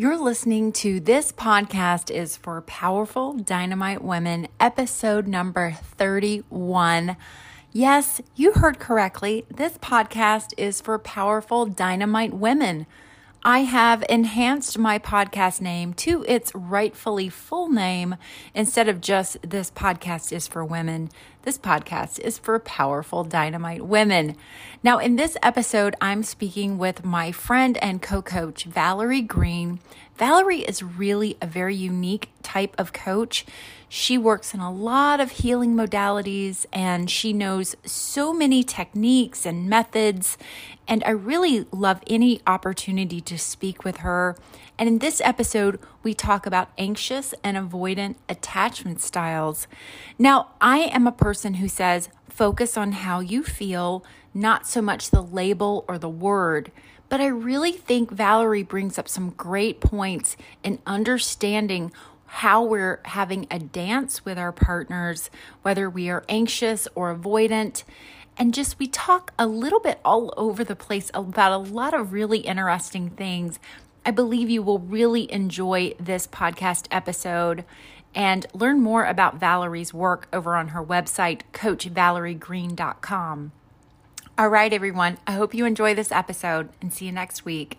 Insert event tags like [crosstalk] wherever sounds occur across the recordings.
You're listening to This Podcast is for Powerful Dynamite Women, episode number 31. Yes, you heard correctly. This podcast is for powerful dynamite women. I have enhanced my podcast name to its rightfully full name instead of just This Podcast is for Women. This podcast is for powerful dynamite women. Now, in this episode, I'm speaking with my friend and co coach, Valerie Greene. Valerie is really a very unique type of coach. She works in a lot of healing modalities and she knows so many techniques and methods. And I really love any opportunity to speak with her. And in this episode, we talk about anxious and avoidant attachment styles. Now, I am a person who says focus on how you feel, not so much the label or the word. But I really think Valerie brings up some great points in understanding how we're having a dance with our partners, whether we are anxious or avoidant. And just we talk a little bit all over the place about a lot of really interesting things. I believe you will really enjoy this podcast episode and learn more about Valerie's work over on her website, coachvaleriegreene.com. All right, everyone. I hope you enjoy this episode and see you next week.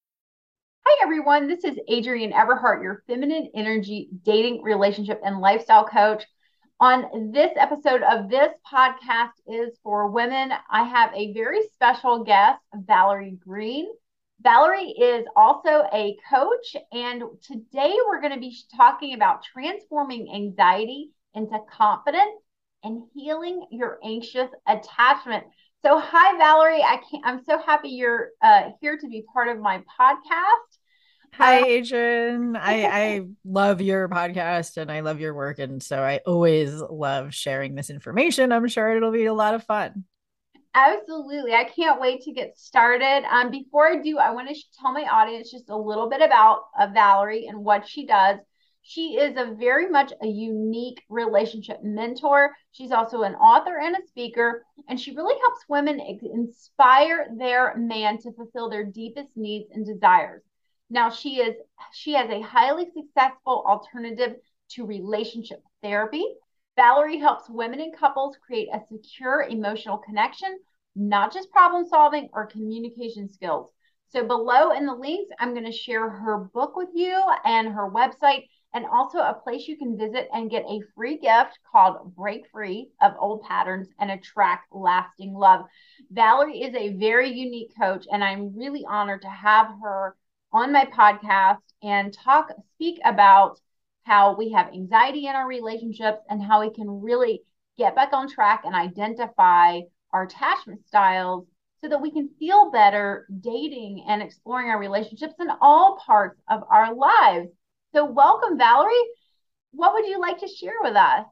Hi, everyone. This is Adrienne Everhart, your feminine energy dating, relationship, and lifestyle coach. On this episode of this podcast is for women. I have a very special guest, Valerie Greene. Valerie is also a coach, and today we're going to be talking about transforming anxiety into confidence and healing your anxious attachment. So, hi, Valerie. I can't, I'm so happy you're uh, here to be part of my podcast. Hi, Adrienne. [laughs] I, I love your podcast and I love your work. And so I always love sharing this information. I'm sure it'll be a lot of fun. Absolutely. I can't wait to get started. Um, before I do, I want to tell my audience just a little bit about uh, Valerie and what she does. She is a very much a unique relationship mentor. She's also an author and a speaker, and she really helps women inspire their man to fulfill their deepest needs and desires. Now she is she has a highly successful alternative to relationship therapy. Valerie helps women and couples create a secure emotional connection, not just problem solving or communication skills. So below in the links, I'm going to share her book with you and her website and also a place you can visit and get a free gift called Break Free of Old Patterns and Attract Lasting Love. Valerie is a very unique coach, and I'm really honored to have her on my podcast and talk, speak about how we have anxiety in our relationships and how we can really get back on track and identify our attachment styles so that we can feel better dating and exploring our relationships in all parts of our lives. So, welcome, Valerie. What would you like to share with us?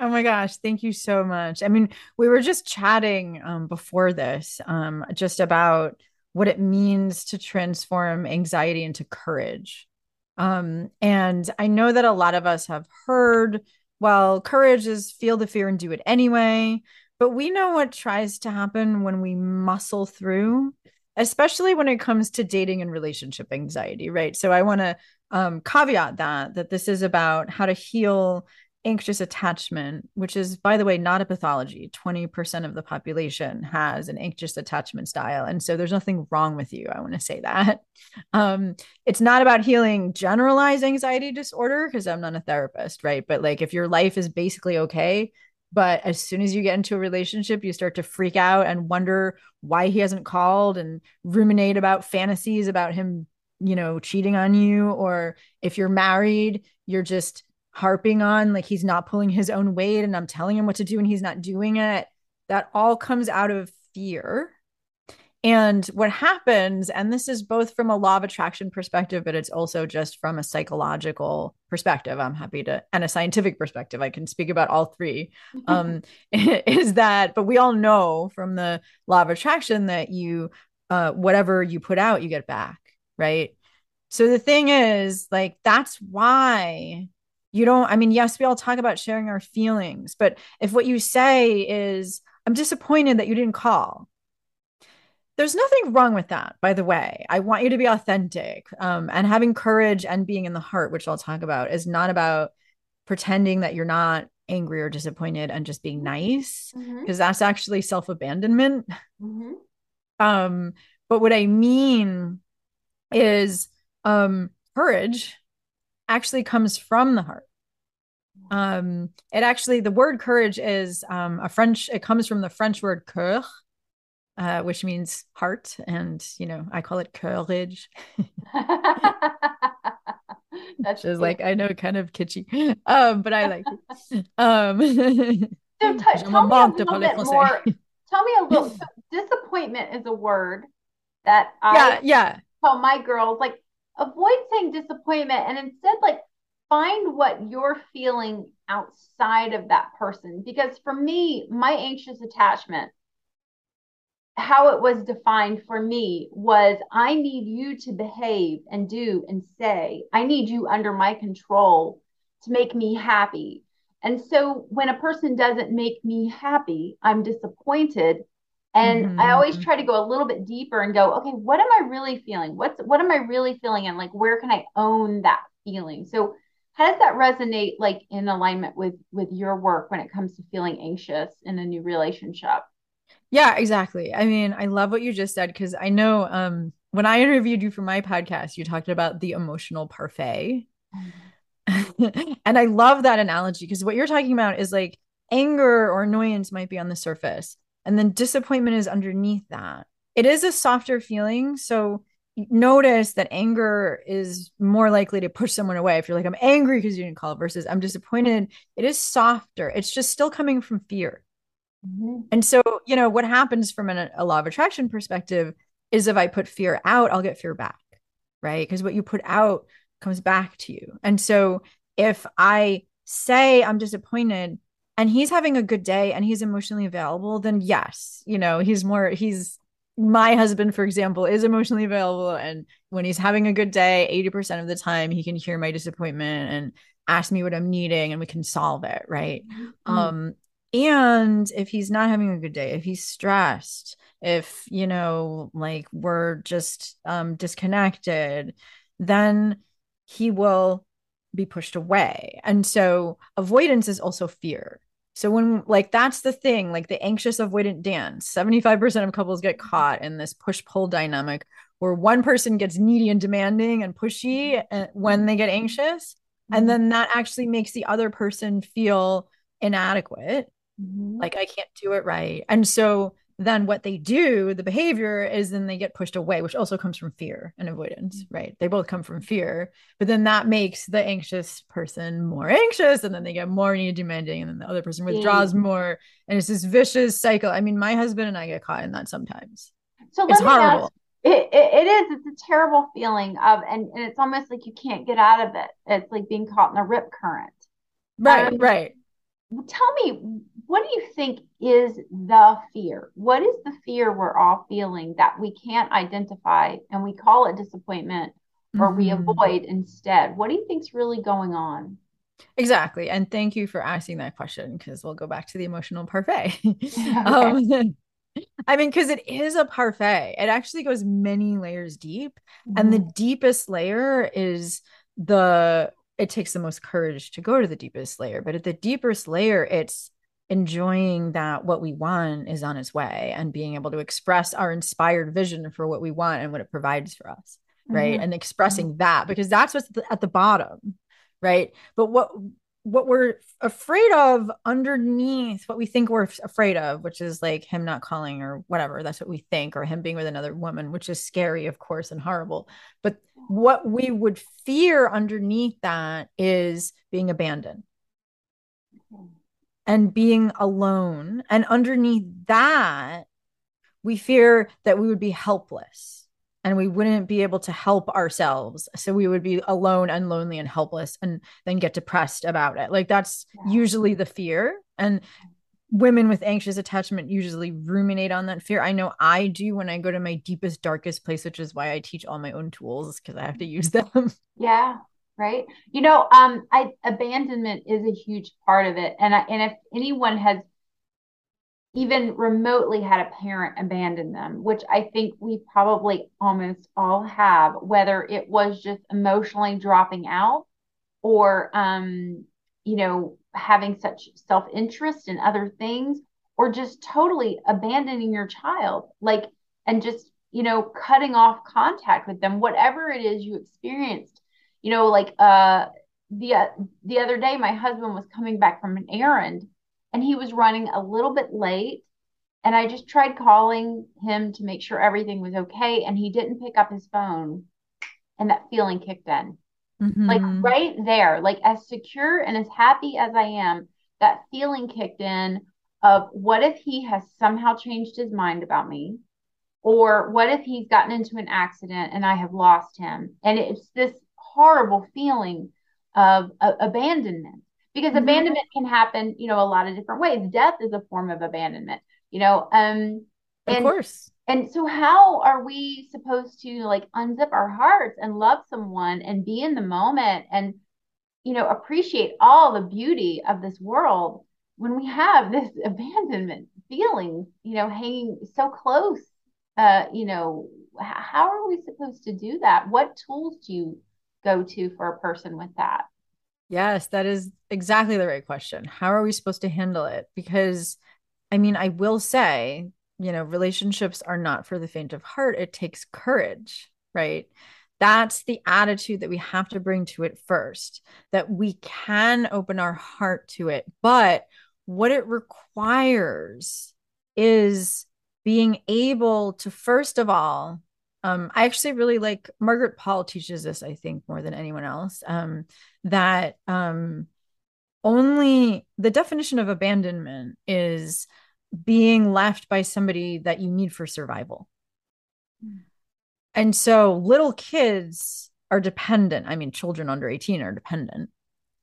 Oh my gosh, thank you so much. I mean, we were just chatting um, before this um, just about what it means to transform anxiety into courage. Um, and I know that a lot of us have heard, well, courage is feel the fear and do it anyway. But we know what tries to happen when we muscle through, especially when it comes to dating and relationship anxiety, right? So I want to um, caveat that that this is about how to heal anxious attachment, which is, by the way, not a pathology. 20% of the population has an anxious attachment style. And so there's nothing wrong with you. I want to say that. [laughs] Um, it's not about healing generalized anxiety disorder because I'm not a therapist, right? But like if your life is basically okay, but as soon as you get into a relationship, you start to freak out and wonder why he hasn't called and ruminate about fantasies about him, you know, cheating on you. Or if you're married, you're just harping on like he's not pulling his own weight and I'm telling him what to do and he's not doing it. That all comes out of fear. And what happens, and this is both from a law of attraction perspective, but it's also just from a psychological perspective. I'm happy to, and a scientific perspective. I can speak about all three. [laughs] Um, [laughs] is that, but we all know from the law of attraction that you, uh, whatever you put out, you get back, right? So the thing is, like, that's why you don't, I mean, yes, we all talk about sharing our feelings, but if what you say is, I'm disappointed that you didn't call, there's nothing wrong with that, by the way. I want you to be authentic. Um, and having courage and being in the heart, which I'll talk about, is not about pretending that you're not angry or disappointed and just being nice, because mm-hmm. that's actually self abandonment. Mm-hmm. Um, but what I mean is um, courage actually comes from the heart. Um, it actually, the word courage is um, a French, it comes from the French word coeur, uh, which means heart. And, you know, I call it courage. [laughs] That's [laughs] just like, I know, kind of kitschy, um, but I like it. Um, so [laughs] t- tell me a little bit more. Tell me a little. So disappointment is a word that I yeah yeah tell my girls like avoid saying disappointment and instead like find what you're feeling outside of that person because for me my anxious attachment how it was defined for me was I need you to behave and do and say. I need you under my control to make me happy. And so when a person doesn't make me happy, I'm disappointed. And mm-hmm. I always try to go a little bit deeper and go, okay, what am I really feeling? What's what am I really feeling? And like where can I own that feeling? So how does that resonate like in alignment with with your work when it comes to feeling anxious in a new relationship? Yeah, exactly. I mean, I love what you just said because I know um, when I interviewed you for my podcast, you talked about the emotional parfait. Mm-hmm. [laughs] and I love that analogy because what you're talking about is like anger or annoyance might be on the surface, and then disappointment is underneath that. It is a softer feeling. So notice that anger is more likely to push someone away. If you're like, I'm angry because you didn't call versus I'm disappointed, it is softer. It's just still coming from fear. Mm-hmm. And so, you know, what happens from an, a law of attraction perspective is if I put fear out, I'll get fear back, right? Because what you put out comes back to you. And so, if I say I'm disappointed and he's having a good day and he's emotionally available, then yes, you know, he's more, he's, my husband, for example, is emotionally available. And when he's having a good day, 80% of the time, he can hear my disappointment and ask me what I'm needing and we can solve it. Right. Mm-hmm. Um, and if he's not having a good day, if he's stressed, if, you know, like we're just um, disconnected, then he will be pushed away. And so avoidance is also fear. So when like that's the thing, like the anxious avoidant dance, 75% of couples get caught in this push-pull dynamic where one person gets needy and demanding and pushy uh, when they get anxious and mm-hmm. then that actually makes the other person feel inadequate Mm-hmm. Like I can't do it right. And so then what they do, the behavior is then they get pushed away, which also comes from fear and avoidance, mm-hmm. right? They both come from fear, but then that makes the anxious person more anxious, and then they get more need demanding, and then the other person withdraws mm-hmm. more, and it's this vicious cycle. I mean, my husband and I get caught in that sometimes. So it's horrible. Ask, it, it, it is. It's a terrible feeling of, and, and it's almost like you can't get out of it. It's like being caught in a rip current. Right, um, right tell me what do you think is the fear what is the fear we're all feeling that we can't identify and we call it disappointment or mm-hmm. we avoid instead what do you think's really going on exactly and thank you for asking that question because we'll go back to the emotional parfait okay. [laughs] [laughs] um, i mean because it is a parfait it actually goes many layers deep mm-hmm. and the mm-hmm. deepest layer is the it takes the most courage to go to the deepest layer. But at the deepest layer, it's enjoying that what we want is on its way and being able to express our inspired vision for what we want and what it provides for us. Right. Mm-hmm. And expressing mm-hmm. that because that's what's at the bottom. Right. But what, what we're afraid of underneath what we think we're afraid of, which is like him not calling or whatever, that's what we think, or him being with another woman, which is scary, of course, and horrible. But what we would fear underneath that is being abandoned and being alone. And underneath that, we fear that we would be helpless and we wouldn't be able to help ourselves. So we would be alone and lonely and helpless and then get depressed about it. Like that's yeah. usually the fear. And women with anxious attachment usually ruminate on that fear. I know I do when I go to my deepest, darkest place, which is why I teach all my own tools because I have to use them. [laughs] Yeah. Right. You know, um, I abandonment is a huge part of it. And I, and if anyone has even remotely had a parent abandon them, which I think we probably almost all have, whether it was just emotionally dropping out or, um, you know, having such self interest in other things, or just totally abandoning your child, like, and just, you know, cutting off contact with them, whatever it is you experienced, you know, like, uh, the, uh, the other day, my husband was coming back from an errand and he was running a little bit late. And I just tried calling him to make sure everything was okay. And he didn't pick up his phone. And that feeling kicked in. Mm-hmm. Like right there, like as secure and as happy as I am, that feeling kicked in of what if he has somehow changed his mind about me? Or what if he's gotten into an accident and I have lost him? And it's this horrible feeling of uh, abandonment because mm-hmm. abandonment can happen you know a lot of different ways. Death is a form of abandonment you know um and, of course. and so how are we supposed to like unzip our hearts and love someone and be in the moment and you know appreciate all the beauty of this world when we have [laughs] this abandonment feeling you know hanging so close uh you know how are we supposed to do that? What tools do you go to for a person with that Yes, that is exactly the right question. How are we supposed to handle it? Because, I mean, I will say, you know, relationships are not for the faint of heart. It takes courage, right? That's the attitude that we have to bring to it first, that we can open our heart to it. But what it requires is being able to, first of all, um, I actually really like Margaret Paul teaches this, I think, more than anyone else. Um, that um, only the definition of abandonment is being left by somebody that you need for survival. And so little kids are dependent. I mean, children under 18 are dependent,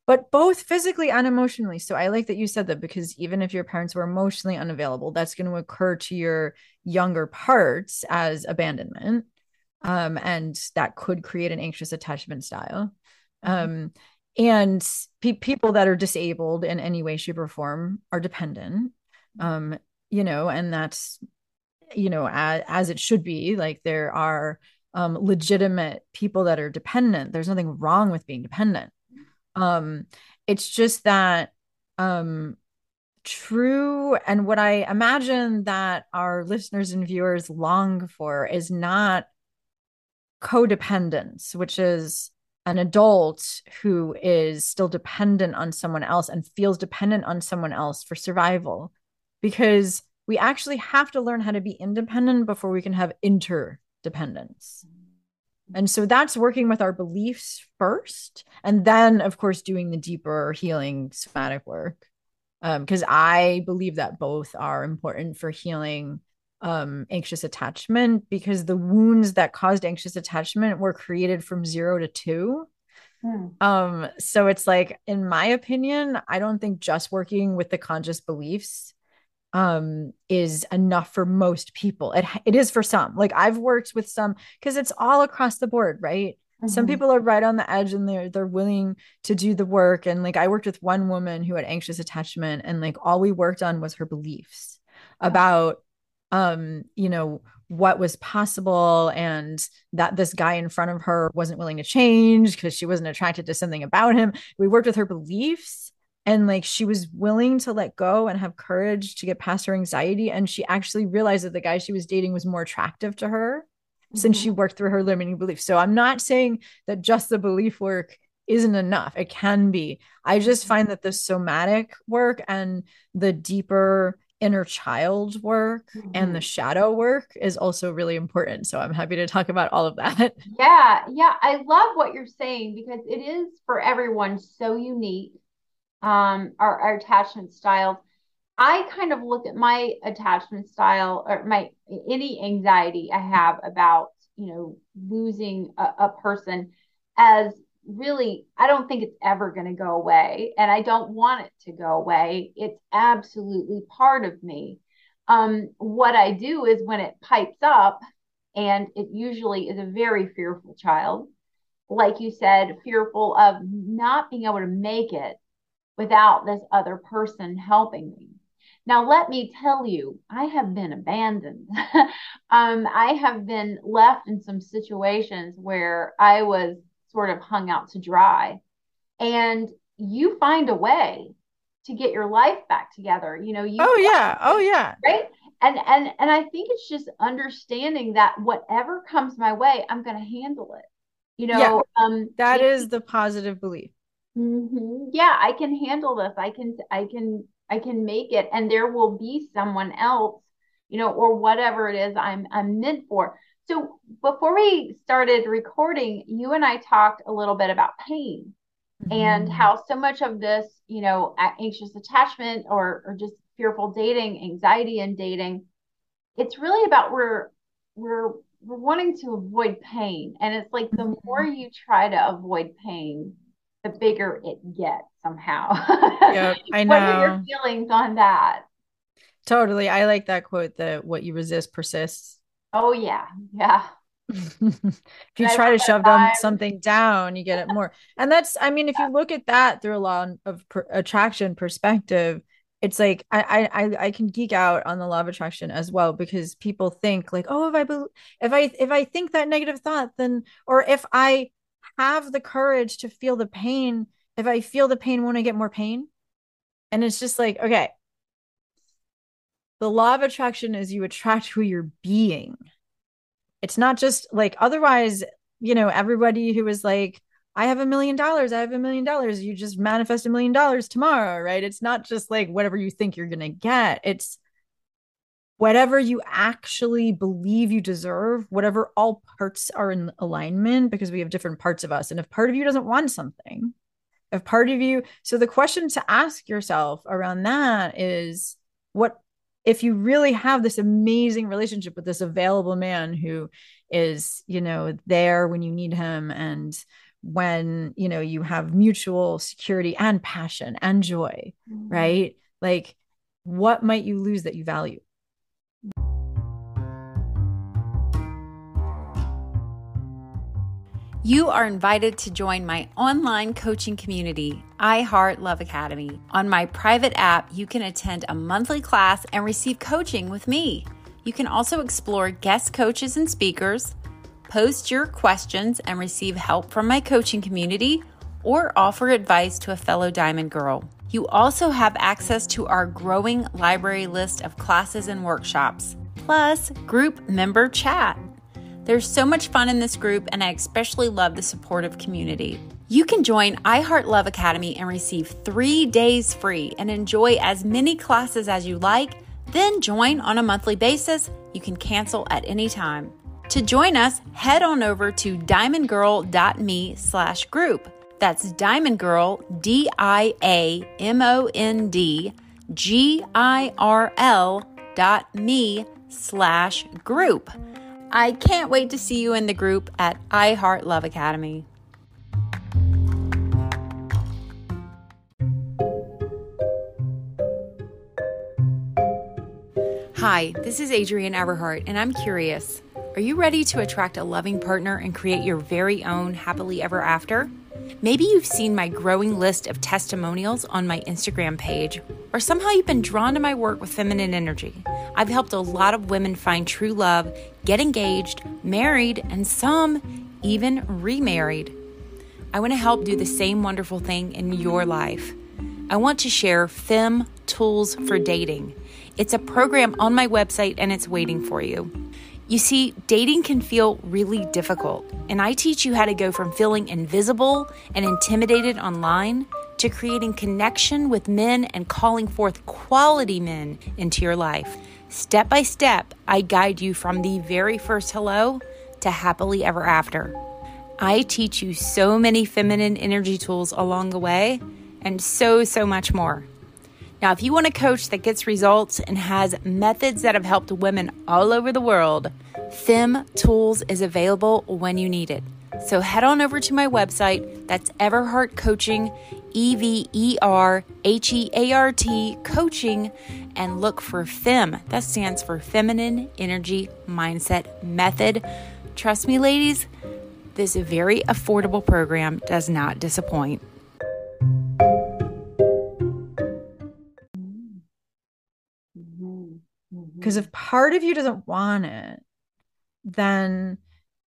but both physically and emotionally. So I like that you said that because even if your parents were emotionally unavailable, that's going to occur to your younger parts as abandonment. Um, and that could create an anxious attachment style. Mm-hmm. Um, and pe- people that are disabled in any way, shape, or form are dependent. Um, you know, and that's you know as, as it should be. Like there are um, legitimate people that are dependent. There's nothing wrong with being dependent. Um, it's just that um, true and what I imagine that our listeners and viewers long for is not codependence, which is an adult who is still dependent on someone else and feels dependent on someone else for survival because we actually have to learn how to be independent before we can have interdependence. And so that's working with our beliefs first, and then, of course, doing the deeper healing somatic work. Because um, I believe that both are important for healing um, anxious attachment because the wounds that caused anxious attachment were created from zero to two. Hmm. Um, so it's like, in my opinion, I don't think just working with the conscious beliefs um is enough for most people. It it is for some. Like I've worked with some because it's all across the board, right? Mm-hmm. Some people are right on the edge and they're they're willing to do the work. And like I worked with one woman who had anxious attachment, and like all we worked on was her beliefs about um, you know, what was possible and that this guy in front of her wasn't willing to change because she wasn't attracted to something about him. We worked with her beliefs and like she was willing to let go and have courage to get past her anxiety and she actually realized that the guy she was dating was more attractive to her mm-hmm. since she mm-hmm. worked through her limiting beliefs. So I'm not saying that just the belief work isn't enough. It can be. I just mm-hmm. find that the somatic work and the deeper inner child work mm-hmm. and the mm-hmm. shadow work is also really important. So I'm happy to talk about all of that. [laughs] Yeah, yeah, I love what you're saying because it is for everyone so unique. Um, our, our attachment styles. I kind of look at my attachment style or my any anxiety I have about, you know, losing a, a person as really, I don't think it's ever going to go away. And I don't want it to go away. It's absolutely part of me. Um, what I do is when it pipes up, and it usually is a very fearful child, like you said, fearful of not being able to make it without this other person helping me. Now, let me tell you, I have been abandoned. [laughs] um, I have been left in some situations where I was sort of hung out to dry. And you find a way to get your life back together. You know, you Oh yeah. Oh yeah. Right. And and and I think it's just understanding that whatever comes my way, I'm gonna handle it. You know, Yeah. um That is the positive belief. mhm, yeah, I can handle this. I can I can I can make it and there will be someone else, you know, or whatever it is I'm I'm meant for. So before we started recording, you and I talked a little bit about pain and Mhm. how so much of this, you know, anxious attachment or or just fearful dating, anxiety in dating, it's really about we're we're we're wanting to avoid pain. And it's like the more Mhm. you try to avoid pain, the bigger it gets somehow. Yep, [laughs] I know. What are your feelings on that? Totally. I like that quote that what you resist persists. Oh yeah, yeah. [laughs] if you And try to shove down something down, you get it more. And that's, I mean, if you look at that through a law of per- attraction perspective, it's like I, I I I can geek out on the law of attraction as well because people think like, oh, if I bel if I if I think that negative thought, then or if I have the courage to feel the pain, if I feel the pain, won't I get more pain? And it's just like, okay, the law of attraction is you attract who you're being. It's not just like otherwise you know everybody who is like i have a million dollars i have a million dollars you just manifest a million dollars tomorrow right? It's not just like whatever you think you're going to get. It's whatever you actually believe you deserve whatever all parts are in alignment because we have different parts of us. And if part of you doesn't want something if part of you so the question to ask yourself around that is what if you really have this amazing relationship with this available man who is you know there when you need him and when you know you have mutual security and passion and joy mm-hmm. right? Like what might you lose that you value? You are invited to join my online coaching community, I Heart Love Academy. On my private app, you can attend a monthly class and receive coaching with me. You can also explore guest coaches and speakers, post your questions and receive help from my coaching community, or offer advice to a fellow Diamond Girl. You also have access to our growing library list of classes and workshops, plus group member chat. There's so much fun in this group, and I especially love the supportive community. You can join iHeart Love Academy and receive three days free and enjoy as many classes as you like. Then join on a monthly basis. You can cancel at any time. To join us, head on over to diamondgirl.me slash group. That's Diamond Girl, dot me slash group. I can't wait to see you in the group at I Heart Love Academy. Hi, this is Adrienne Everhart, and I'm curious. Are you ready to attract a loving partner and create your very own happily ever after? Maybe you've seen my growing list of testimonials on my Instagram page, or somehow you've been drawn to my work with feminine energy. I've helped a lot of women find true love, get engaged, married, and some even remarried. I want to help do the same wonderful thing in your life. I want to share Fem Tools for Dating. It's a program on my website and it's waiting for you. You see, dating can feel really difficult, and I teach you how to go from feeling invisible and intimidated online to creating connection with men and calling forth quality men into your life. Step by step, I guide you from the very first hello to happily ever after. I teach you so many feminine energy tools along the way and so, so much more. Now, if you want a coach that gets results and has methods that have helped women all over the world, Fem Tools is available when you need it. So head on over to my website. That's Everheart Coaching, E V E R H E A R T Coaching, and look for FEM. That stands for Feminine Energy Mindset Method. Trust me, ladies, this very affordable program does not disappoint. Because if part of you doesn't want it, then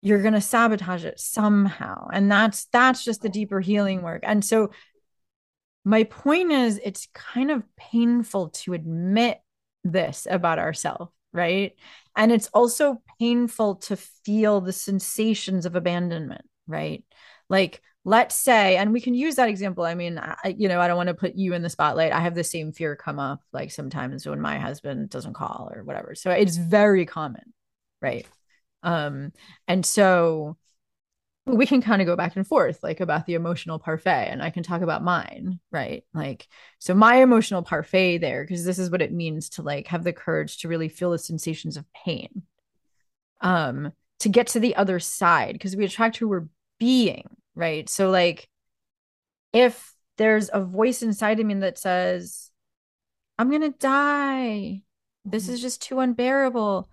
you're going to sabotage it somehow. And that's that's just the deeper healing work. And so my point is it's kind of painful to admit this about ourselves right? And it's also painful to feel the sensations of abandonment right? Like let's say and we can use that example i mean I, you know i don't want to put you in the spotlight i have the same fear come up like sometimes when my husband doesn't call or whatever so it's very common right um, and so we can kind of go back and forth like about the emotional parfait and I can talk about mine, right? Like so my emotional parfait there because this is what it means to like have the courage to really feel the sensations of pain. Um to get to the other side because we attract who we're being, right? So like if there's a voice inside of me that says I'm going to die. This mm-hmm. is just too unbearable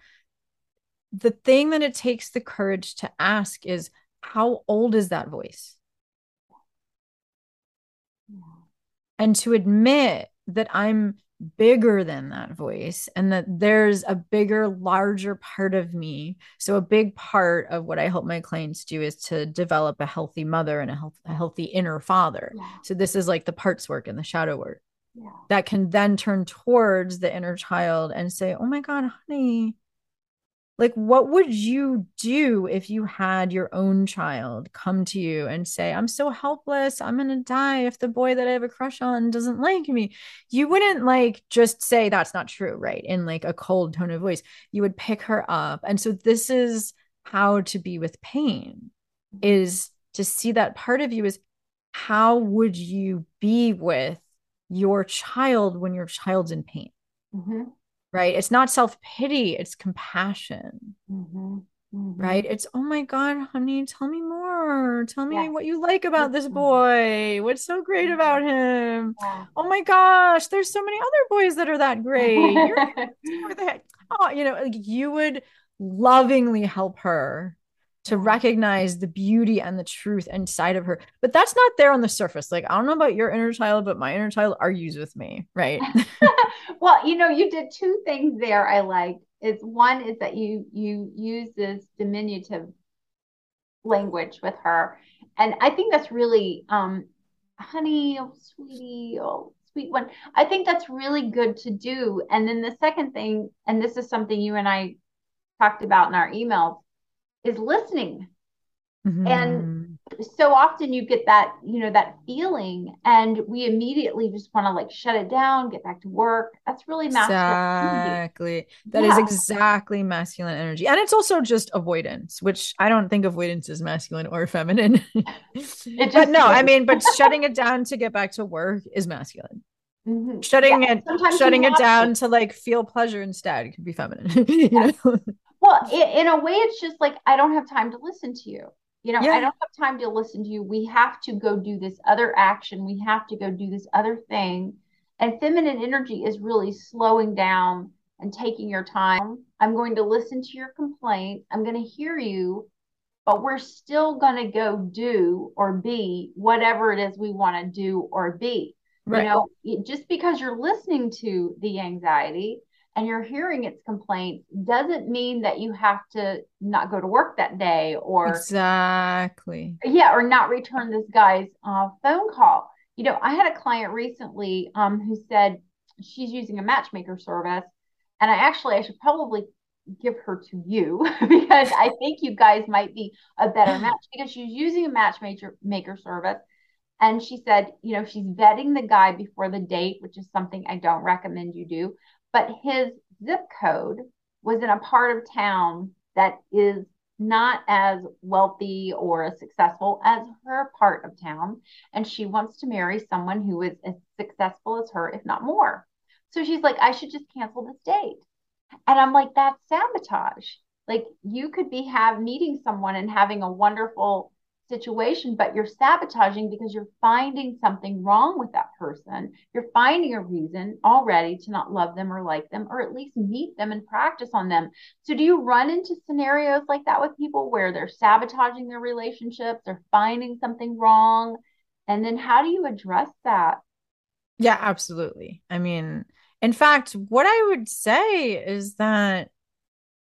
the thing that it takes the courage to ask is how old is that voice? And to admit that I'm bigger than that voice and that there's a bigger, larger part of me. So, a big part of what I help my clients do is to develop a healthy mother and a, health, a healthy inner father. Yeah. So, this is like the parts work and the shadow work yeah. that can then turn towards the inner child and say, Oh my God, honey, like what would you do if you had your own child come to you and say i'm so helpless. I'm going to die if the boy that i have a crush on doesn't like me. You wouldn't like just say that's not true right in like a cold tone of voice. You would pick her up. And so this is how to be with pain is to see that part of you is how would you be with your child when your child's in pain? Mm-hmm right? It's not self pity, it's compassion. Mm-hmm. Mm-hmm. Right? It's, oh my God, honey, tell me more. Tell me yeah. what you like about this mm-hmm. boy. What's so great mm-hmm. about him? Yeah. Oh my gosh, there's so many other boys that are that great. You're, [laughs] the? Oh, you know, like you would lovingly help her to recognize the beauty and the truth inside of her. But that's not there on the surface. Like, I don't know about your inner child, but my inner child argues with me, right? [laughs] well, you know, you did two things there I like. Is one is that you you use this diminutive language with her. And I think that's really um honey, oh sweetie, oh sweet one. I think that's really good to do. And then the second thing, and this is something you and I talked about in our emails, is listening. Mm-hmm. And so often you get that, you know, that feeling, and we immediately just want to like shut it down, get back to work. That's really masculine. Exactly. That yeah. is exactly masculine energy. And it's also just avoidance, which I don't think avoidance is masculine or feminine. [laughs] but no, I mean, but [laughs] shutting it down to get back to work is masculine. Mm-hmm. Shutting yeah, it, shutting it down to. to like feel pleasure instead could be feminine. [laughs] you know? Well, in a way, it's just like I don't have time to listen to you. You know, yeah. I don't have time to listen to you. We have to go do this other action. We have to go do this other thing. And feminine energy is really slowing down and taking your time. I'm going to listen to your complaint. I'm going to hear you, but we're still going to go do or be whatever it is we want to do or be. Right. You know, just because you're listening to the anxiety and you're hearing its complaints doesn't mean that you have to not go to work that day or exactly. Yeah or not return this guy's uh, phone call. You know i had a client recently um, who said she's using a matchmaker service and i actually i should probably give her to you [laughs] because i think you guys might be a better [sighs] match because she's using a matchmaker maker service. And she said you know she's vetting the guy before the date which is something i don't recommend you do but his zip code was in a part of town that is not as wealthy or as successful as her part of town. And she wants to marry someone who is as successful as her, if not more. So she's like, I should just cancel this date. And I'm like, that's sabotage. Like you could be have meeting someone and having a wonderful situation, but you're sabotaging because you're finding something wrong with that person. You're finding a reason already to not love them or like them, or at least meet them and practice on them. So, do you run into scenarios like that with people where they're sabotaging their relationships or finding something wrong? And then, how do you address that? Yeah, absolutely. I mean, in fact, what I would say is that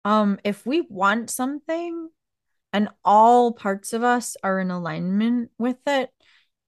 um if we want something and all parts of us are in alignment with it,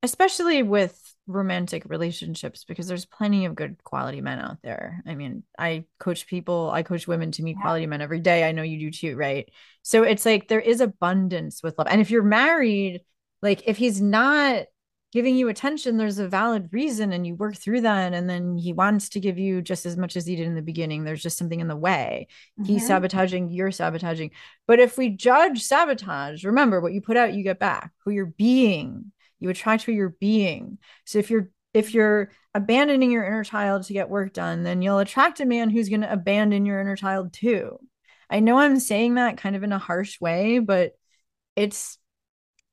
especially with romantic relationships, because there's plenty of good quality men out there. I mean, I coach people, I coach women to meet yeah. quality men every day. I know you do too, right? So it's like there is abundance with love. And if you're married, like if he's not giving you attention there's a valid reason and you work through that and then he wants to give you just as much as he did in the beginning. There's just something in the way. Mm-hmm. he's sabotaging you're sabotaging. But if we judge sabotage remember what you put out you get back. Who you're being. You attract who you're being. So if you're if you're abandoning your inner child to get work done then you'll attract a man who's going to abandon your inner child too. I know i'm saying that kind of in a harsh way but it's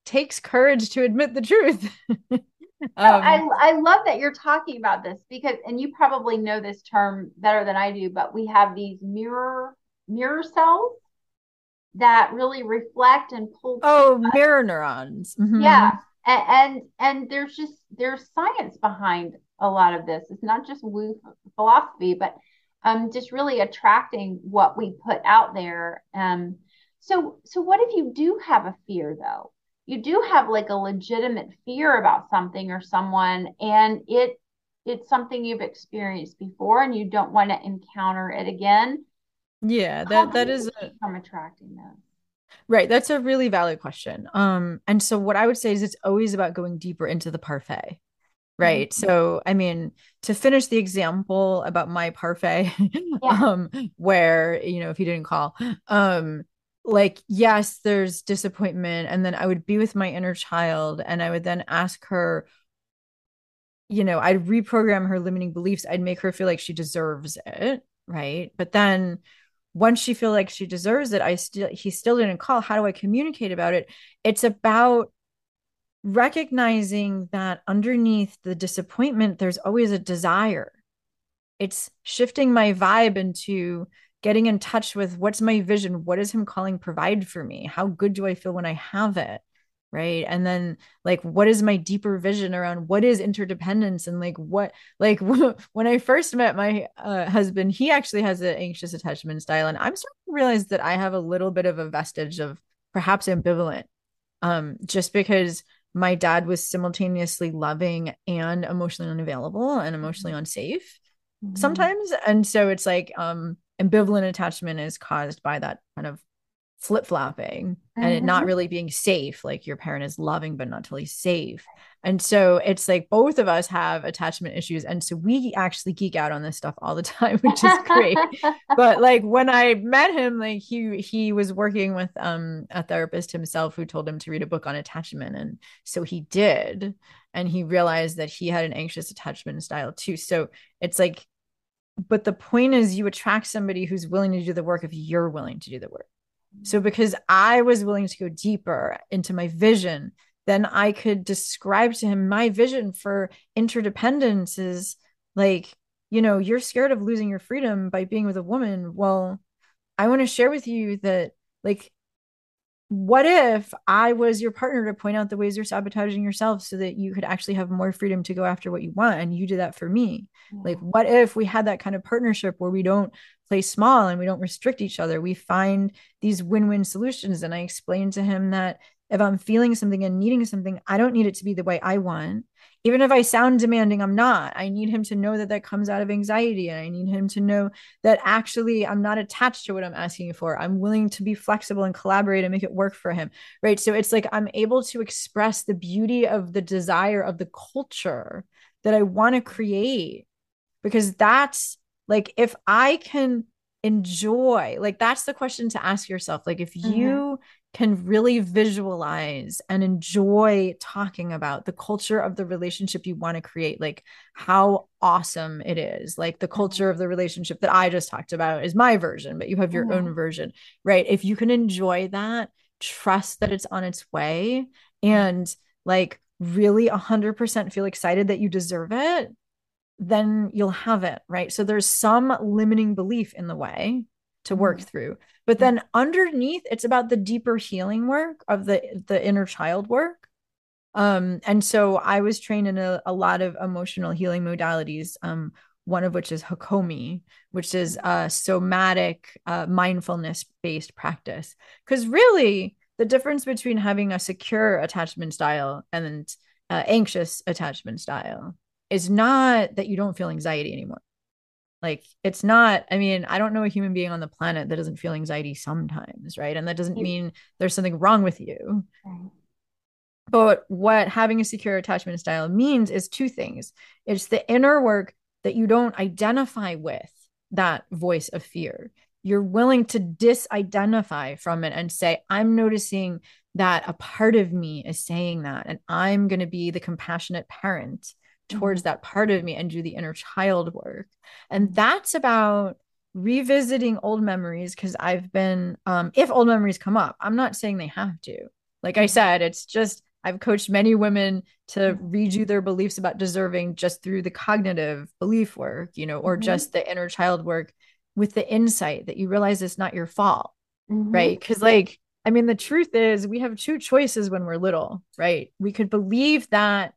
takes courage to admit the truth. [laughs] um, I, I love that you're talking about this because, and you probably know this term better than I do, but we have these mirror mirror cells that really reflect and pull. Oh, mirror neurons. Mm-hmm. Yeah, and, and and there's just there's science behind a lot of this. It's not just woo philosophy, but um, just really attracting what we put out there. Um, so so what if you do have a fear though? You do have like a legitimate fear about something or someone and it it's something you've experienced before and you don't want to encounter it again yeah that that is a, from attracting them right that's a really valid question um and so what i would say is it's always about going deeper into the parfait right mm-hmm. so i mean to finish the example about my parfait [laughs] yeah. um where you know if you didn't call um like yes there's disappointment and then i would be with my inner child and i would then ask her you know i'd reprogram her limiting beliefs. I'd make her feel like she deserves it right? But then once she feel like she deserves it i still he still didn't call. How do i communicate about it? It's about recognizing that underneath the disappointment there's always a desire. It's shifting my vibe into getting in touch with what's my vision? What is him calling provide for me? How good do i feel when i have it? Right? And then like what is my deeper vision around what is interdependence and like what like [laughs] when i first met my uh, husband he actually has an anxious attachment style and i'm starting to realize that i have a little bit of a vestige of perhaps ambivalent um just because my dad was simultaneously loving and emotionally unavailable and emotionally mm-hmm. unsafe mm-hmm. sometimes. And so it's like um ambivalent attachment is caused by that kind of flip flopping mm-hmm. and it not mm-hmm. really being safe. Like your parent is loving, but not totally safe. And so it's like both of us have attachment issues. And so we actually geek out on this stuff all the [laughs] time, which is great. but [laughs] like when I met him, like he he was working with um a therapist himself who told him to read a book on attachment. And so he did. And he realized that he had an anxious attachment style too. So it's like but the point is you attract somebody who's willing to do the work if you're willing to do the work. So because i was willing to go deeper into my vision then i could describe to him my vision for interdependence is like you know you're scared of losing your freedom by being with a woman. Well i want to share with you that like what if I was your partner to point out the ways you're sabotaging yourself so that you could actually have more freedom to go after what you want and you did that for me? Yeah. Like, mm. what if we had that kind of partnership where we don't play small and we don't restrict each other? We find these win win solutions. And I explained to him that if I'm feeling something and needing something, I don't need it to be the way I want. Even if I sound demanding, I'm not. I need him to know that that comes out of anxiety. And I need him to know that actually I'm not attached to what I'm asking for. I'm willing to be flexible and collaborate and make it work for him. Right. So it's like I'm able to express the beauty of the desire of the culture that I want to create because that's like if I can enjoy like that's the question to ask yourself like if mm-hmm. you can really visualize and enjoy talking about the culture of the relationship you want to create, like how awesome it is. Like the mm-hmm. culture of the relationship that I just talked about is my version, but you have your mm-hmm. own version, right? If you can enjoy that, trust that it's on its way, and like really 100% feel excited that you deserve it, then you'll have it, right? So there's some limiting belief in the way to work mm-hmm. through. But then underneath it's about the deeper healing work of the the inner child work. Um and so i was trained in a, a lot of emotional healing modalities um one of which is hakomi which is a somatic uh, mindfulness based practice. Because really the difference between having a secure attachment style and uh, anxious attachment style is not that you don't feel anxiety anymore like it's not, I mean, I don't know a human being on the planet that doesn't feel anxiety sometimes, right? And that doesn't mean there's something wrong with you. But what having a secure attachment style means is two things it's the inner work that you don't identify with that voice of fear. You're willing to disidentify from it and say, I'm noticing that a part of me is saying that, and I'm going to be the compassionate parent towards mm-hmm. that part of me and do the inner child work. And mm-hmm. that's about revisiting old memories because I've been, um, if old memories come up, I'm not saying they have to. Like I mm-hmm. said, it's just, I've coached many women to redo their beliefs about deserving just through the cognitive belief work, you know, or mm-hmm. just the inner child work with the insight that you realize it's not your fault. Mm-hmm. Right. Cause like, I mean, the truth is we have two choices when we're little, right? We could believe that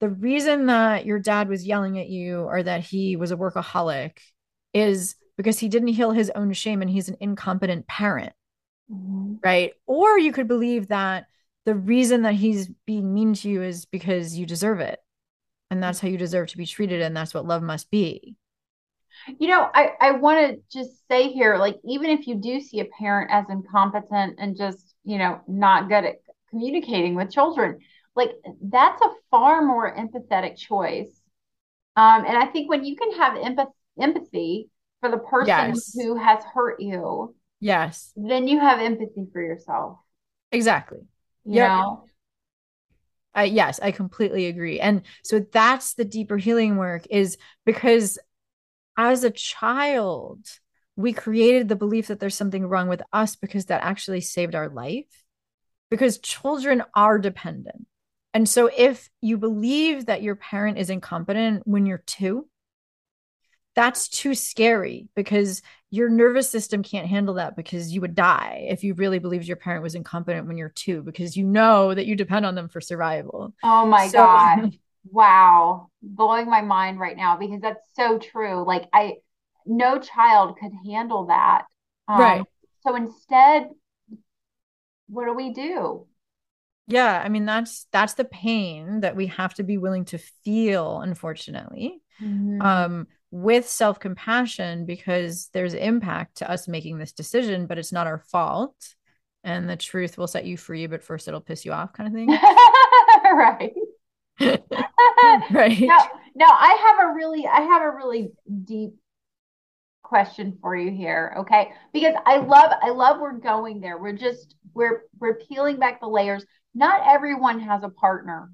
the reason that your dad was yelling at you or that he was a workaholic is because he didn't heal his own shame and he's an incompetent parent. Mm-hmm. Right. Or you could believe that the reason that he's being mean to you is because you deserve it. And that's how you deserve to be treated. And that's what love must be. You know, I, I want to just say here, like, even if you do see a parent as incompetent and just, you know, not good at communicating with children, like that's a far more empathetic choice. Um, and i think when you can have empath- empathy for the person yes. who has hurt you yes. then you have empathy for yourself. Exactly. You yep. uh, yes i completely agree. And so that's the deeper healing work is because as a child we created the belief that there's something wrong with us because that actually saved our life. Because children are dependent and so if you believe that your parent is incompetent when you're two, that's too scary because your nervous system can't handle that because you would die if you really believed your parent was incompetent when you're two because you know that you depend on them for survival. Oh my so- god. [laughs] wow. Blowing my mind right now because that's so true. Like I no child could handle that. Um, right. So instead what do we do? Yeah i mean that's that's the pain that we have to be willing to feel unfortunately mm-hmm. um with self-compassion because there's impact to us making this decision but it's not our fault and the truth will set you free but first it'll piss you off kind of thing. [laughs] Right. [laughs] Right. Now, now i have a really i have a really deep question for you here okay? Because i love i love we're going there. We're just we're we're peeling back the layers not everyone has a partner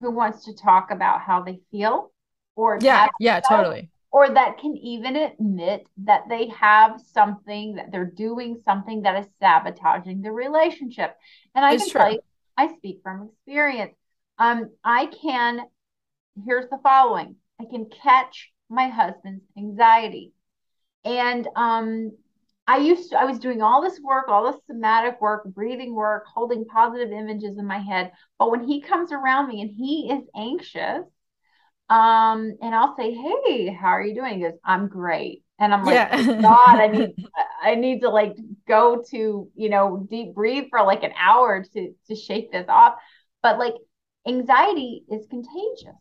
who wants to talk about how they feel or yeah yeah totally. or that can even admit that they have something that they're doing something that is sabotaging the relationship. And i it's can true. tell you i speak from experience. Um i can here's the following. I can catch my husband's anxiety. And um I used to, I was doing all this work, all this somatic work, breathing work, holding positive images in my head. But when he comes around me and he is anxious, um, and I'll say, Hey, how are you doing? He goes, I'm great. And I'm like, yeah. God, I need [laughs] I need to like go to, you know, deep breathe for like an hour to to shake this off. But like anxiety is contagious.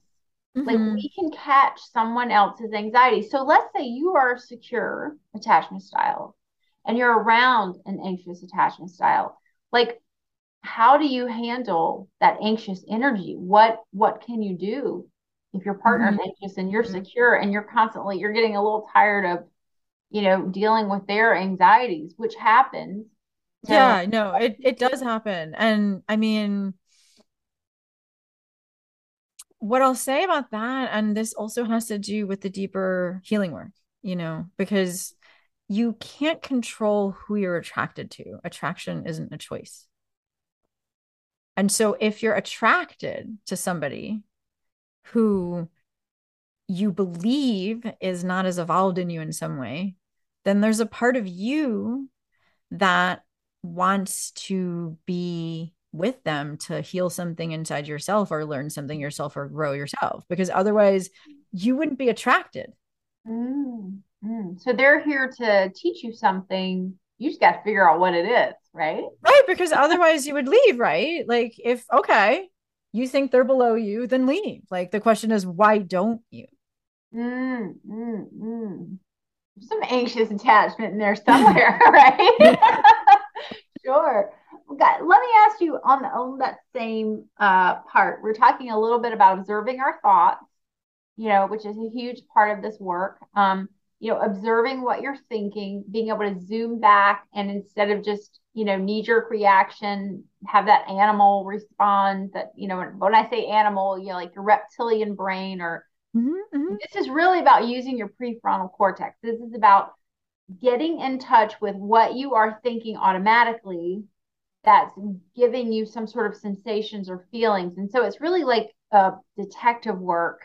Mm-hmm. Like we can catch someone else's anxiety. So let's say you are secure attachment style and you're around an anxious attachment style like how do you handle that anxious energy what what can you do if your partner's mm-hmm. anxious and you're mm-hmm. secure and you're constantly you're getting a little tired of you know dealing with their anxieties which happens So, yeah, no, it it does happen. And I mean, what I'll say about that, and this also has to do with the deeper healing work, you know, because you can't control who you're attracted to. Attraction isn't a choice. And so if you're attracted to somebody who you believe is not as evolved in you in some way, then there's a part of you that wants to be with them to heal something inside yourself or learn something yourself or grow yourself because otherwise you wouldn't be attracted. Mm, mm. So they're here to teach you something. You just got to figure out what it is, right? Right. Because otherwise you would leave, right? Like, if, okay, you think they're below you, then leave. Like, the question is, why don't you? Mm, mm, mm. Some anxious attachment in there somewhere, [laughs] right? [laughs] sure. Okay, let me ask you on, on that same uh, part. We're talking a little bit about observing our thoughts, you know, which is a huge part of this work. Um, you know, observing what you're thinking, being able to zoom back and instead of just, you know, knee jerk reaction, have that animal respond that, you know, when I say animal, you know, like your reptilian brain or mm-hmm, mm-hmm. this is really about using your prefrontal cortex. This is about getting in touch with what you are thinking automatically that's giving you some sort of sensations or feelings. And so it's really like a detective work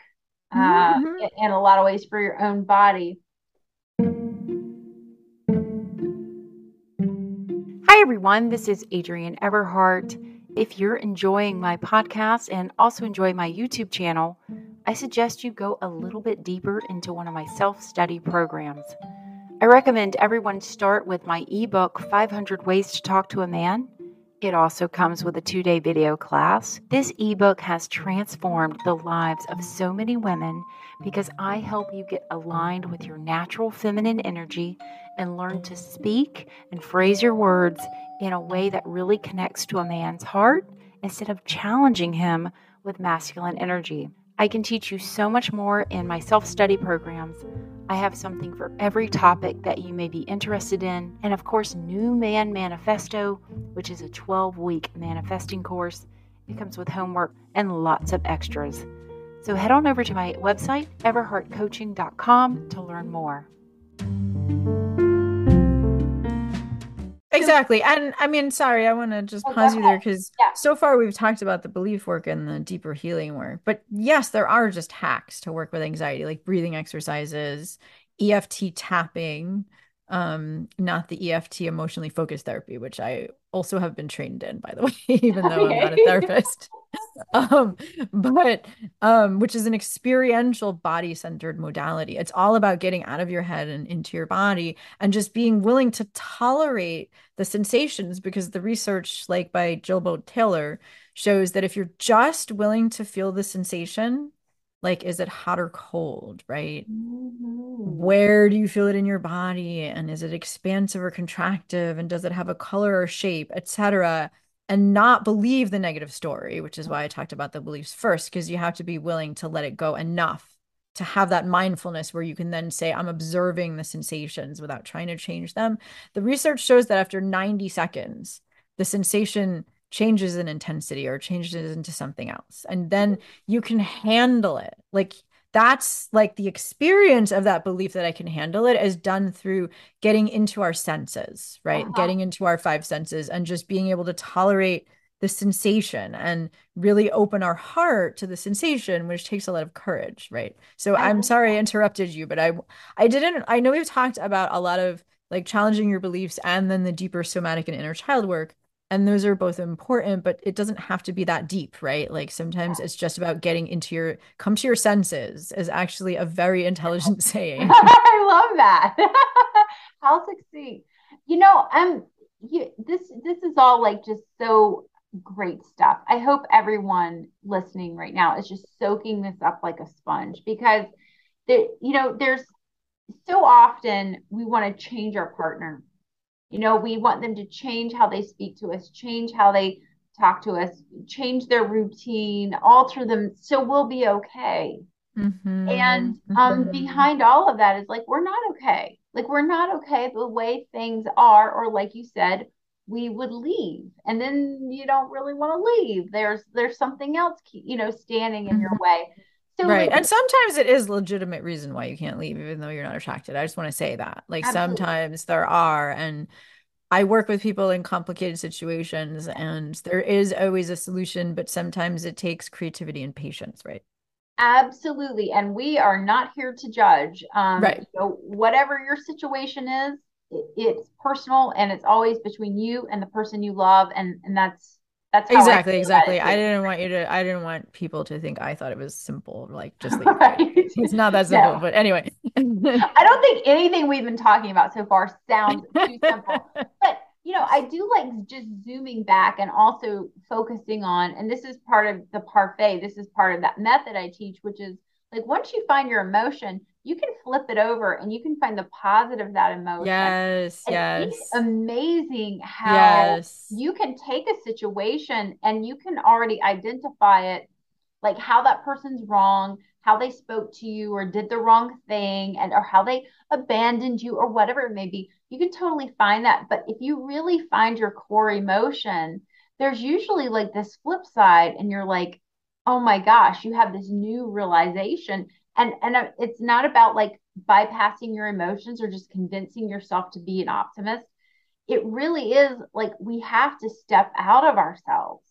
uh, mm-hmm. in a lot of ways for your own body. Hi, everyone. This is Adrienne Everheart. If you're enjoying my podcast and also enjoy my YouTube channel, I suggest you go a little bit deeper into one of my self study programs. I recommend everyone start with my ebook, 500 Ways to Talk to a Man. It also comes with a two day video class. This ebook has transformed the lives of so many women because I help you get aligned with your natural feminine energy and learn to speak and phrase your words in a way that really connects to a man's heart instead of challenging him with masculine energy. I can teach you so much more in my self study programs. I have something for every topic that you may be interested in. And of course, New Man Manifesto, which is a 12 week manifesting course. It comes with homework and lots of extras. So head on over to my website, everheartcoaching.com, to learn more. Exactly. And I mean, sorry, I want to just oh, pause you there because yeah. so far we've talked about the belief work and the deeper healing work. But yes, there are just hacks to work with anxiety, like breathing exercises, EFT tapping, um, not the EFT emotionally focused therapy, which I also have been trained in, by the way, [laughs] even though I'm not a therapist. [laughs] um, but um, which is an experiential body centered modality. It's all about getting out of your head and into your body and just being willing to tolerate the sensations because the research, like by Jill Bolte Taylor, shows that if you're just willing to feel the sensation, like is it hot or cold right mm-hmm. where do you feel it in your body and is it expansive or contractive and does it have a color or shape etc and not believe the negative story which is why i talked about the beliefs first because you have to be willing to let it go enough to have that mindfulness where you can then say i'm observing the sensations without trying to change them. The research shows that after 90 seconds the sensation changes in intensity or changes into something else. And then mm-hmm. you can handle it. Like that's like the experience of that belief that i can handle it is done through getting into our senses right? Uh-huh. getting into our five senses and just being able to tolerate the sensation and really open our heart to the sensation which takes a lot of courage right? So i'm sorry i interrupted you but i i didn't i know we've talked about a lot of like challenging your beliefs and then the deeper somatic and inner child work and those are both important but it doesn't have to be that deep right? Like sometimes it's just about getting into your come to your senses is actually a very intelligent [laughs] saying. I love that. [laughs] How succinct. You know um you, this this is all like just so great stuff. I hope everyone listening right now is just soaking this up like a sponge because there you know there's so often we want to change our partner you know, we want them to change how they speak to us, change how they talk to us, change their routine, alter them so we'll be okay. Mm-hmm. And um, mm-hmm. behind all of that is like, we're not okay. Like, we're not okay the way things are, or like you said, we would leave and then you don't really want to leave there's there's something else you know standing in your mm-hmm. way so right like, and sometimes it is legitimate reason why you can't leave even though you're not attracted i just want to say that like absolutely. sometimes there are and I work with people in complicated situations and there is always a solution, but sometimes it takes creativity and patience, right? Absolutely. And we are not here to judge. Um, right. So whatever your situation is, it, it's personal and it's always between you and the person you love. And, and that's that's exactly exactly. I didn't want you to. I didn't want people to think I thought it was simple. Like just leave right. It's not that [laughs] simple. No. But anyway, I don't think anything we've been talking about so far sounds [laughs] too simple. But you know, I do like just zooming back and also focusing on. And this is part of the parfait. This is part of that method I teach, which is like once you find your emotion, you can flip it over and you can find the positive of that emotion. Yes, and yes. It's amazing how yes. you can take a situation and you can already identify it, like how that person's wrong, how they spoke to you or did the wrong thing, and or how they abandoned you or whatever it may be. You can totally find that. But if you really find your core emotion, there's usually like this flip side, and you're like, oh my gosh, you have this new realization and and it's not about like bypassing your emotions or just convincing yourself to be an optimist. It really is like we have to step out of ourselves.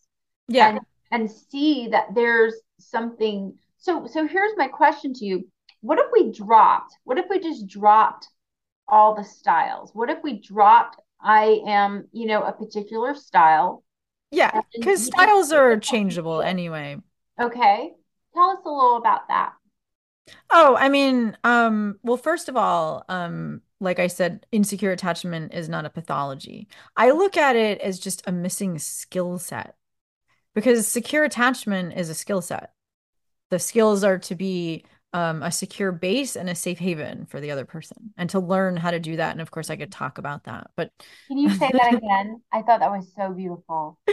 Yeah. And, and see that there's something. So so here's my question to you. What if we dropped? What if we just dropped all the styles? What if we dropped i am you know a particular style yeah because styles are [laughs] changeable anyway. Okay. Tell us a little about that Oh, I mean, um, well, first of all, um, like I said, insecure attachment is not a pathology. I look at it as just a missing skill set because secure attachment is a skill set. The skills are to be um, a secure base and a safe haven for the other person and to learn how to do that. And of course i could talk about that but can you say that again? I thought that was so beautiful. [laughs]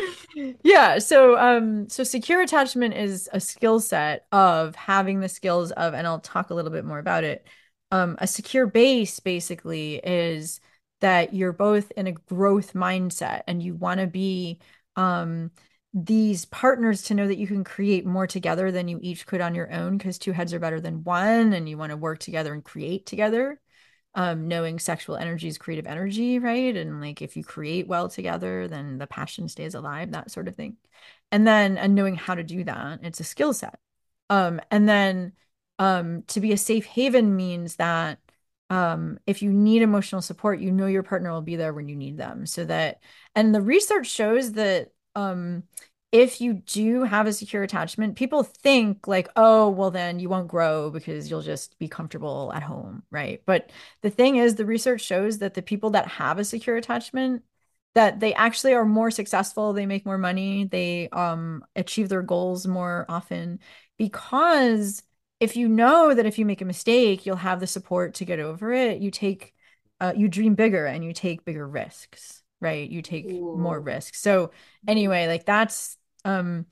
Yeah so um so secure attachment is a skill set of having the skills of and i'll talk a little bit more about it. Um a secure base basically is that you're both in a growth mindset and you want to be um these partners to know that you can create more together than you each could on your own because two heads are better than one and you want to work together and create together. Um, knowing sexual energy is creative energy right? And like if you create well together then the passion stays alive that sort of thing. And then and knowing how to do that it's a skill set. Um, and then um, to be a safe haven means that um, if you need emotional support you know your partner will be there when you need them. So that and the research shows that um if you do have a secure attachment, people think like, oh, well, then you won't grow because you'll just be comfortable at home, right? But the thing is, the research shows that the people that have a secure attachment, that they actually are more successful, they make more money, they um achieve their goals more often because if you know that if you make a mistake, you'll have the support to get over it, you take uh, you dream bigger and you take bigger risks right? You take Ooh. more risks so anyway like that's um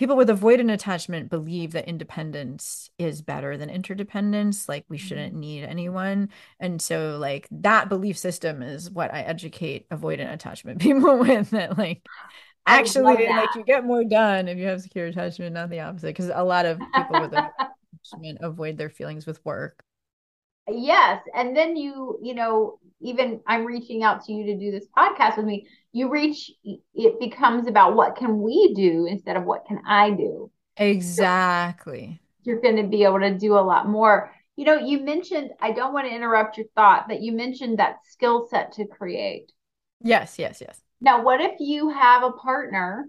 people with avoidant attachment believe that independence is better than interdependence like we shouldn't mm-hmm. need anyone. And so like that belief system is what i educate avoidant attachment [laughs] people with that like actually like you get more done if you have secure attachment not the opposite because a lot of people with [laughs] attachment avoid their feelings with work yes and then you you know even i'm reaching out to you to do this podcast with me you reach it becomes about what can we do instead of what can i do. Exactly. So you're going to be able to do a lot more. You know you mentioned i don't want to interrupt your thought but you mentioned that skill set to create. Yes yes yes. Now what if you have a partner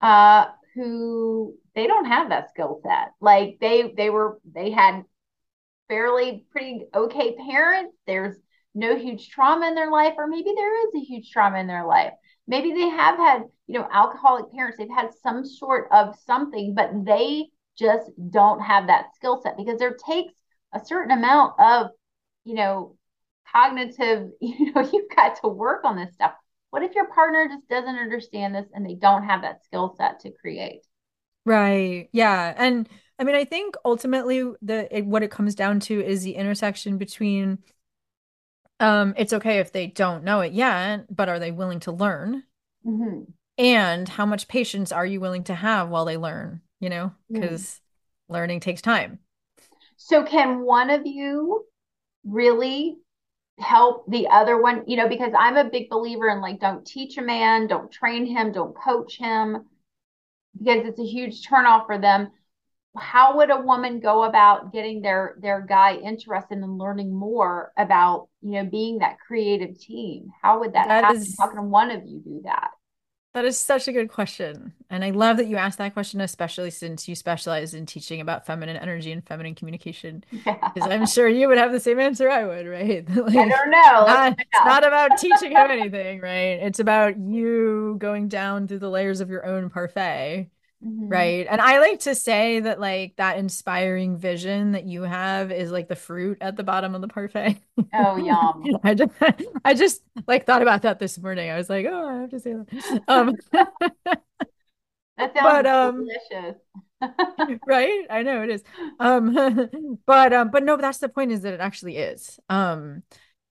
uh who they don't have that skill set. Like they they were they had fairly pretty okay parents. There's no huge trauma in their life, or maybe there is a huge trauma in their life. Maybe they have had, you know, alcoholic parents. They've had some sort of something, but they just don't have that skill set because there takes a certain amount of, you know, cognitive, [laughs] you know, you've got to work on this stuff. What if your partner just doesn't understand this and they don't have that skill set to create? Right. Yeah. And I mean, I think ultimately the it, what it comes down to is the intersection between um, it's okay if they don't know it yet, but are they willing to learn? Mm-hmm. And how much patience are you willing to have while they learn? You know, because mm. learning takes time. So, can one of you really help the other one? You know, because I'm a big believer in like, don't teach a man, don't train him, don't coach him, because it's a huge turnoff for them how would a woman go about getting their their guy interested in learning more about you know being that creative team how would that, that happen? is, how can one of you do that? That is such a good question and i love that you asked that question especially since you specialize in teaching about feminine energy and feminine communication because [laughs] yeah. i'm sure you would have the same answer i would right? [laughs] Like, i don't know. Not, it's not about [laughs] teaching him anything right? It's about you going down through the layers of your own parfait Mm-hmm. Right. And I like to say that like that inspiring vision that you have is like the fruit at the bottom of the parfait. Oh, yum. [laughs] I just I just like thought about that this morning. I was like, oh, I have to say that. Um [laughs] that sounds but, um, delicious. [laughs] right? I know it is. Um but um but no, that's the point is that it actually is. Um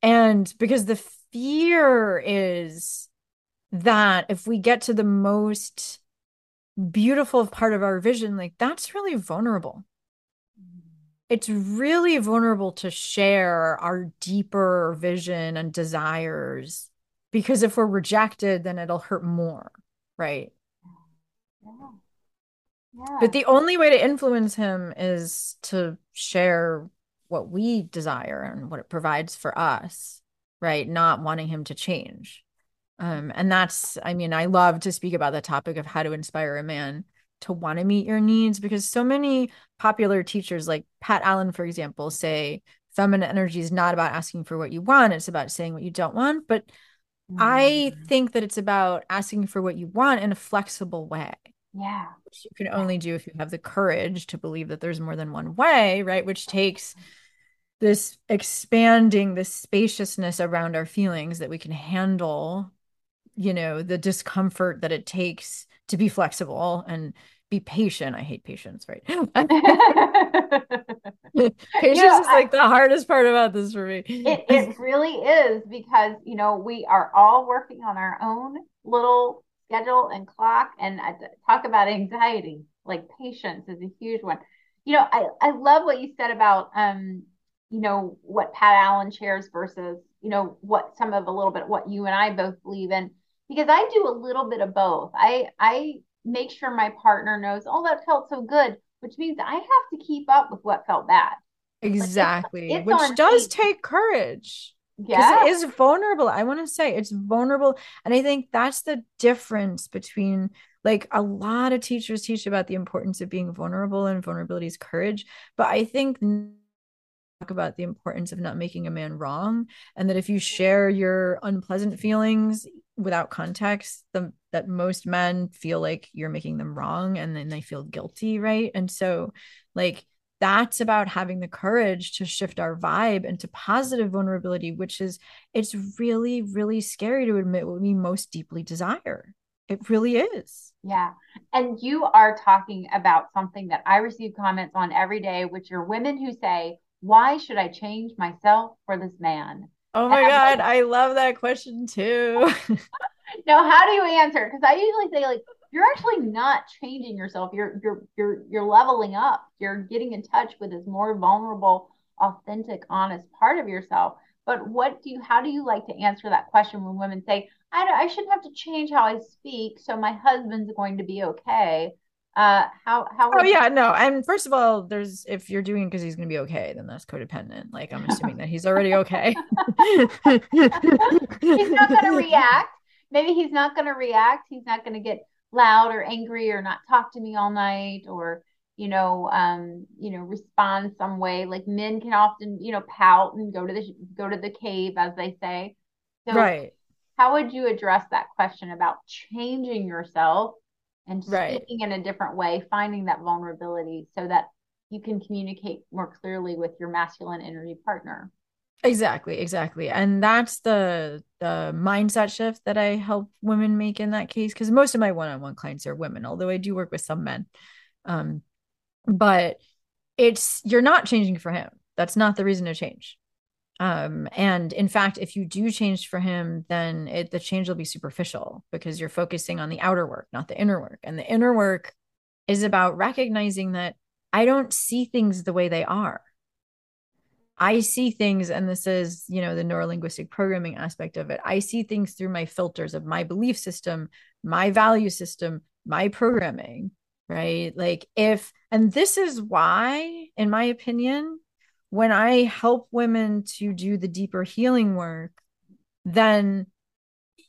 and because the fear is that if we get to the most beautiful part of our vision, like that's really vulnerable. It's really vulnerable to share our deeper vision and desires because if we're rejected, then it'll hurt more, right? Yeah. Yeah. But the only way to influence him is to share what we desire and what it provides for us, right? Not wanting him to change. Um, and that's, I mean, I love to speak about the topic of how to inspire a man to want to meet your needs because so many popular teachers, like Pat Allen, for example, say feminine energy is not about asking for what you want, it's about saying what you don't want. But mm. I think that it's about asking for what you want in a flexible way. Yeah. Which you can only do if you have the courage to believe that there's more than one way, right? Which takes this expanding this spaciousness around our feelings that we can handle you know the discomfort that it takes to be flexible and be patient. I hate patience right? [laughs] [laughs] Patience know, is like I, the hardest part about this for me. It, [laughs] it really is because you know we are all working on our own little schedule and clock and I talk about anxiety like patience is a huge one. You know i i love what you said about um you know what pat allen shares versus you know what some of a little bit what you and i both believe in because I do a little bit of both. I I make sure my partner knows, oh, that felt so good, which means I have to keep up with what felt bad. Exactly. It's, it's which does me. take courage. Yeah. It is vulnerable. I want to say it's vulnerable. And I think that's the difference between like a lot of teachers teach about the importance of being vulnerable and vulnerability is courage. But I think talk about the importance of not making a man wrong and that if you share your unpleasant feelings without context the that most men feel like you're making them wrong and then they feel guilty right? And so like that's about having the courage to shift our vibe into positive vulnerability which is it's really really scary to admit what we most deeply desire. It really is. Yeah. And you are talking about something that i receive comments on every day which are women who say why should i change myself for this man Oh my god, like, I love that question too. [laughs] now, how do you answer? Because I usually say like you're actually not changing yourself. You're you're you're you're leveling up. You're getting in touch with this more vulnerable, authentic, honest part of yourself. But what do you? How do you like to answer that question when women say, "I I shouldn't have to change how I speak, so my husband's going to be okay"? Uh how how oh yeah no and first of all there's if you're doing because he's gonna be okay then that's codependent like i'm assuming that he's already okay. [laughs] He's not gonna react. Maybe he's not gonna react. He's not gonna get loud or angry or not talk to me all night or you know um you know respond some way. Like men can often you know pout and go to the go to the cave as they say. So right. how would you address that question about changing yourself and speaking right. in a different way, finding that vulnerability so that you can communicate more clearly with your masculine energy partner. Exactly, exactly. And that's the the mindset shift that I help women make in that case because most of my one-on-one clients are women, although I do work with some men. Um but it's you're not changing for him. That's not the reason to change. Um, and in fact, if you do change for him, then it, the change will be superficial because you're focusing on the outer work, not the inner work. And the inner work is about recognizing that I don't see things the way they are. I see things, and this is, you know, the neurolinguistic programming aspect of it. I see things through my filters of my belief system, my value system, my programming, right? Like, if, and this is why, in my opinion, when I help women to do the deeper healing work, then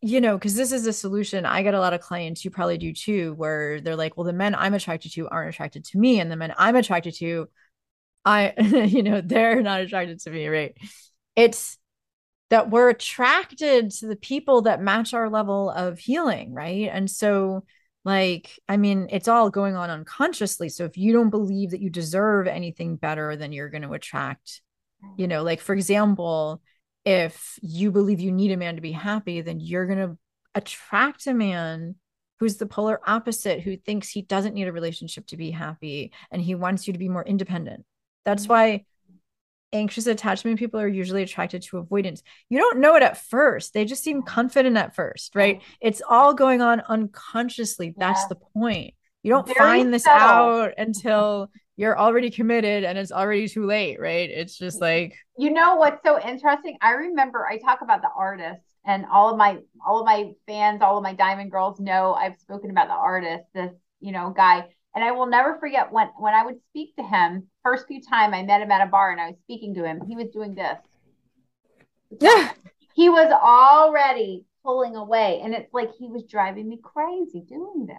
you know, because this is a solution. I get a lot of clients, you probably do too, where they're like, well, the men I'm attracted to aren't attracted to me. And the men I'm attracted to, I, [laughs] you know, they're not attracted to me, right? It's that we're attracted to the people that match our level of healing, right? And so, like, I mean, it's all going on unconsciously. So if you don't believe that you deserve anything better, then you're going to attract, you know, like, for example, if you believe you need a man to be happy, then you're going to attract a man who's the polar opposite, who thinks he doesn't need a relationship to be happy and he wants you to be more independent. That's mm-hmm. why anxious attachment people are usually attracted to avoidance. You don't know it at first. They just seem confident at first, right? Oh. It's all going on unconsciously. That's yeah. the point. You don't Very find this subtle. out until you're already committed and it's already too late, right? It's just like you know what's so interesting? I remember I talk about the artist and all of my all of my fans, all of my diamond girls know I've spoken about the artist, this, you know, guy. And I will never forget when when I would speak to him, first few time I met him at a bar and I was speaking to him, he was doing this. Yeah. He was already pulling away. And it's like he was driving me crazy doing this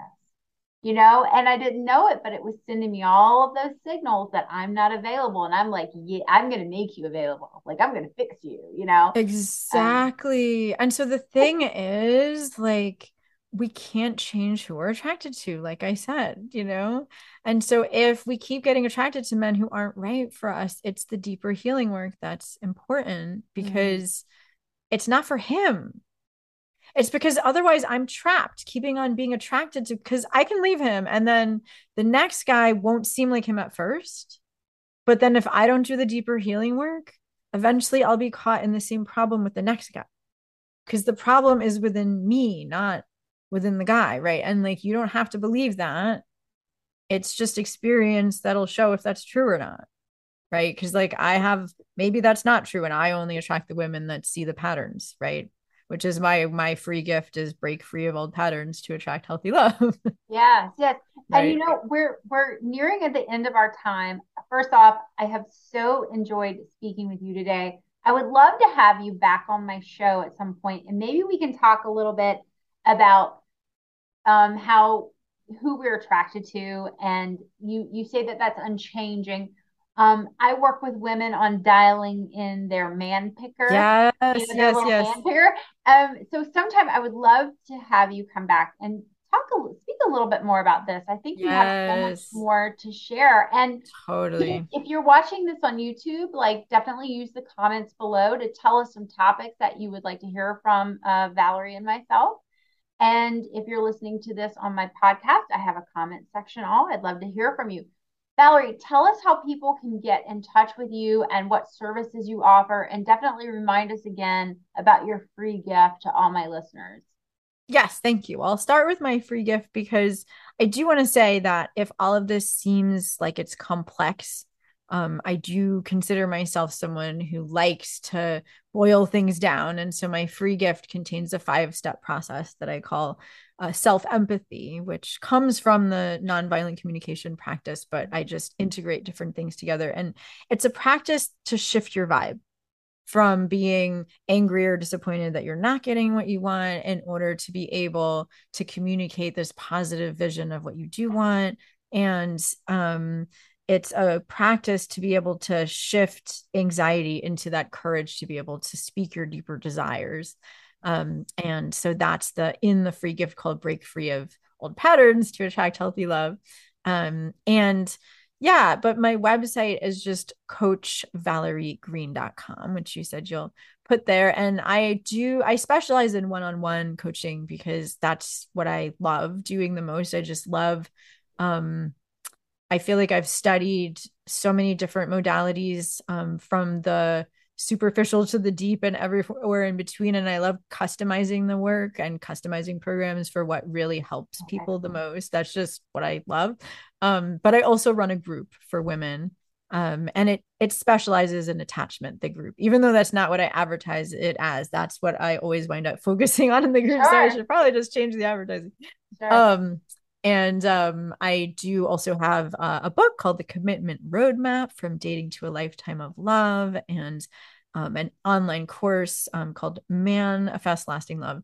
you know and i didn't know it but it was sending me all of those signals that i'm not available and i'm like yeah i'm gonna make you available like i'm gonna fix you you know exactly um, and so the thing is like we can't change who we're attracted to like i said you know and so if we keep getting attracted to men who aren't right for us it's the deeper healing work that's important mm-hmm. because mm-hmm. it's not for him it's because otherwise I'm trapped, keeping on being attracted to because I can leave him and then the next guy won't seem like him at first. But then if I don't do the deeper healing work, eventually I'll be caught in the same problem with the next guy. Because the problem is within me, not within the guy, right? And like you don't have to believe that. It's just experience that'll show if that's true or not. Right. Cause like I have maybe that's not true. And I only attract the women that see the patterns, right? which is my my free gift is break free of old patterns to attract healthy [laughs] love. yes, yes. Right. And you know, we're we're nearing at the end of our time. First off, I have so enjoyed speaking with you today. I would love to have you back on my show at some point and maybe we can talk a little bit about um, how who we're attracted to and you you say that that's unchanging um, I work with women on dialing in their man picker. Yes, you know, yes, yes. Picker. Um, so sometime I would love to have you come back and talk a speak a little bit more about this. I think you yes. have so much more to share. And totally, if, if you're watching this on YouTube, like definitely use the comments below to tell us some topics that you would like to hear from uh, Valerie and myself. And if you're listening to this on my podcast, I have a comment section all. I'd love to hear from you. Valerie, tell us how people can get in touch with you and what services you offer, and definitely remind us again about your free gift to all my listeners. Yes, thank you. I'll start with my free gift because I do want to say that if all of this seems like it's complex, um, I do consider myself someone who likes to boil things down. And so my free gift contains a five step process that I call uh, self empathy, which comes from the nonviolent communication practice, but I just integrate different things together. And it's a practice to shift your vibe from being angry or disappointed that you're not getting what you want in order to be able to communicate this positive vision of what you do want. And um, it's a practice to be able to shift anxiety into that courage to be able to speak your deeper desires. Um, and so that's the in the free gift called break free of old patterns to attract healthy love. Um, and yeah but my website is just coachvaleriegreene.com which you said you'll put there. And i do i specialize in one-on-one coaching because that's what i love doing the most. I just love um i feel like i've studied so many different modalities um, from the superficial to the deep and everywhere in between. And I love customizing the work and customizing programs for what really helps people the most. That's just what I love. Um, but I also run a group for women. Um, and it it specializes in attachment, the group, even though that's not what I advertise it as. That's what I always wind up [laughs] focusing on in the group. Sure. So I should probably just change the advertising. Sure. Um, and um, I do also have uh, a book called The Commitment Roadmap From Dating to a Lifetime of Love and um, an online course um, called Manifest Lasting Love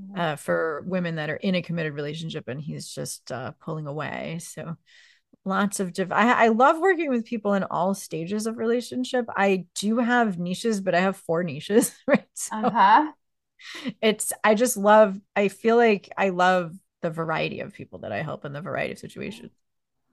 mm-hmm. uh, for women that are in a committed relationship and he's just uh, pulling away. So lots of diff- I, I love working with people in all stages of relationship. I do have niches, but I have four niches, [laughs] right? So uh-huh. It's I just love I feel like I love the variety of people that I help in the variety of situations.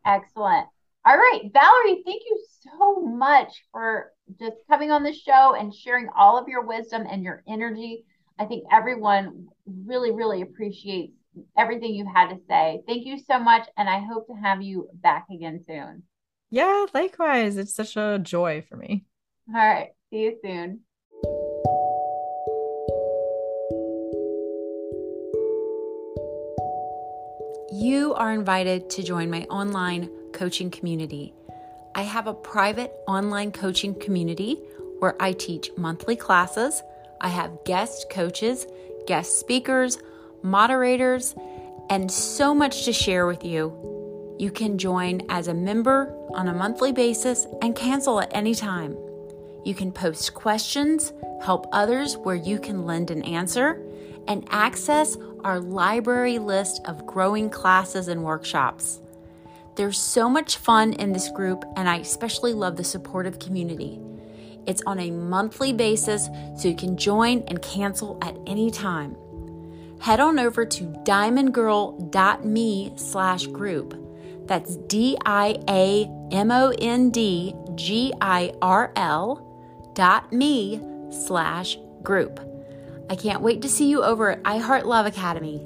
Excellent. All right, Valerie, thank you so much for just coming on the show and sharing all of your wisdom and your energy. I think everyone really, really appreciates everything you've had to say. Thank you so much. And I hope to have you back again soon. Yeah, likewise. It's such a joy for me. All right. See you soon. You are invited to join my online coaching community. I have a private online coaching community where I teach monthly classes. I have guest coaches, guest speakers, moderators, and so much to share with you. You can join as a member on a monthly basis and cancel at any time. You can post questions, help others where you can lend an answer, and access our library list of growing classes and workshops. There's so much fun in this group, and I especially love the supportive community. It's on a monthly basis, so you can join and cancel at any time. Head on over to diamondgirl.me slash group. That's D I A M O N D G I R L dot me slash group. I can't wait to see you over at iHeart Love Academy.